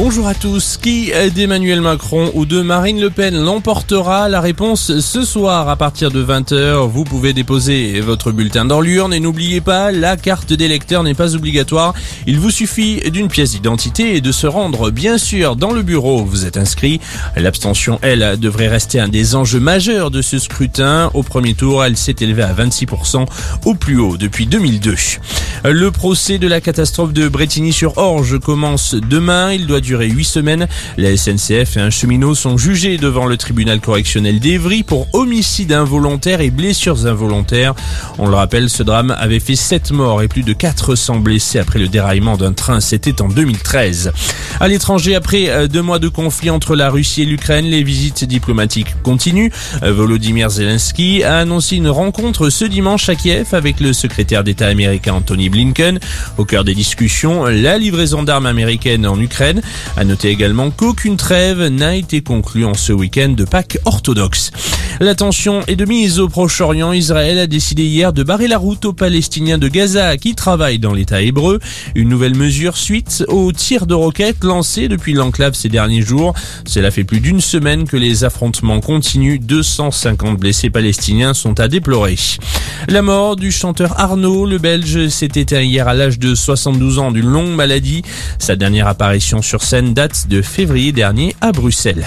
Bonjour à tous. Qui d'Emmanuel Macron ou de Marine Le Pen l'emportera La réponse ce soir à partir de 20h. Vous pouvez déposer votre bulletin dans l'urne et n'oubliez pas, la carte d'électeur n'est pas obligatoire. Il vous suffit d'une pièce d'identité et de se rendre bien sûr dans le bureau où vous êtes inscrit. L'abstention, elle, devrait rester un des enjeux majeurs de ce scrutin. Au premier tour, elle s'est élevée à 26% au plus haut depuis 2002. Le procès de la catastrophe de Bretigny-sur-Orge commence demain. Il doit durer 8 semaines. La SNCF et un cheminot sont jugés devant le tribunal correctionnel d'Evry pour homicide involontaire et blessures involontaires. On le rappelle, ce drame avait fait 7 morts et plus de 400 blessés après le déraillement d'un train. C'était en 2013. À l'étranger, après euh, deux mois de conflit entre la Russie et l'Ukraine, les visites diplomatiques continuent. Euh, Volodymyr Zelensky a annoncé une rencontre ce dimanche à Kiev avec le secrétaire d'État américain Anthony Au cœur des discussions, la livraison d'armes américaines en Ukraine. À noter également qu'aucune trêve n'a été conclue en ce week-end de Pâques orthodoxe. La tension est de mise au Proche-Orient. Israël a décidé hier de barrer la route aux Palestiniens de Gaza qui travaillent dans l'État hébreu. Une nouvelle mesure suite aux tirs de roquettes lancés depuis l'enclave ces derniers jours. Cela fait plus d'une semaine que les affrontements continuent. 250 blessés palestiniens sont à déplorer. La mort du chanteur Arnaud, le Belge, s'est éteint hier à l'âge de 72 ans d'une longue maladie. Sa dernière apparition sur scène date de février dernier à Bruxelles.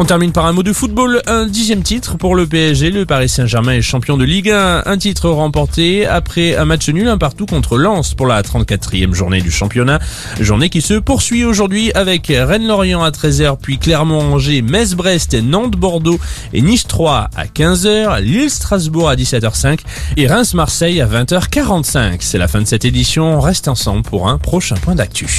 On termine par un mot de football, un dixième titre pour le PSG. Le Paris Saint-Germain est champion de Ligue 1, un titre remporté après un match nul un partout contre Lens pour la 34e journée du championnat. Journée qui se poursuit aujourd'hui avec Rennes-Lorient à 13h, puis Clermont-Angers, Metz-Brest, Nantes-Bordeaux et Nice-3 à 15h, Lille-Strasbourg à 17h05 et Reims-Marseille à 20h45. C'est la fin de cette édition. On reste ensemble pour un prochain point d'actu.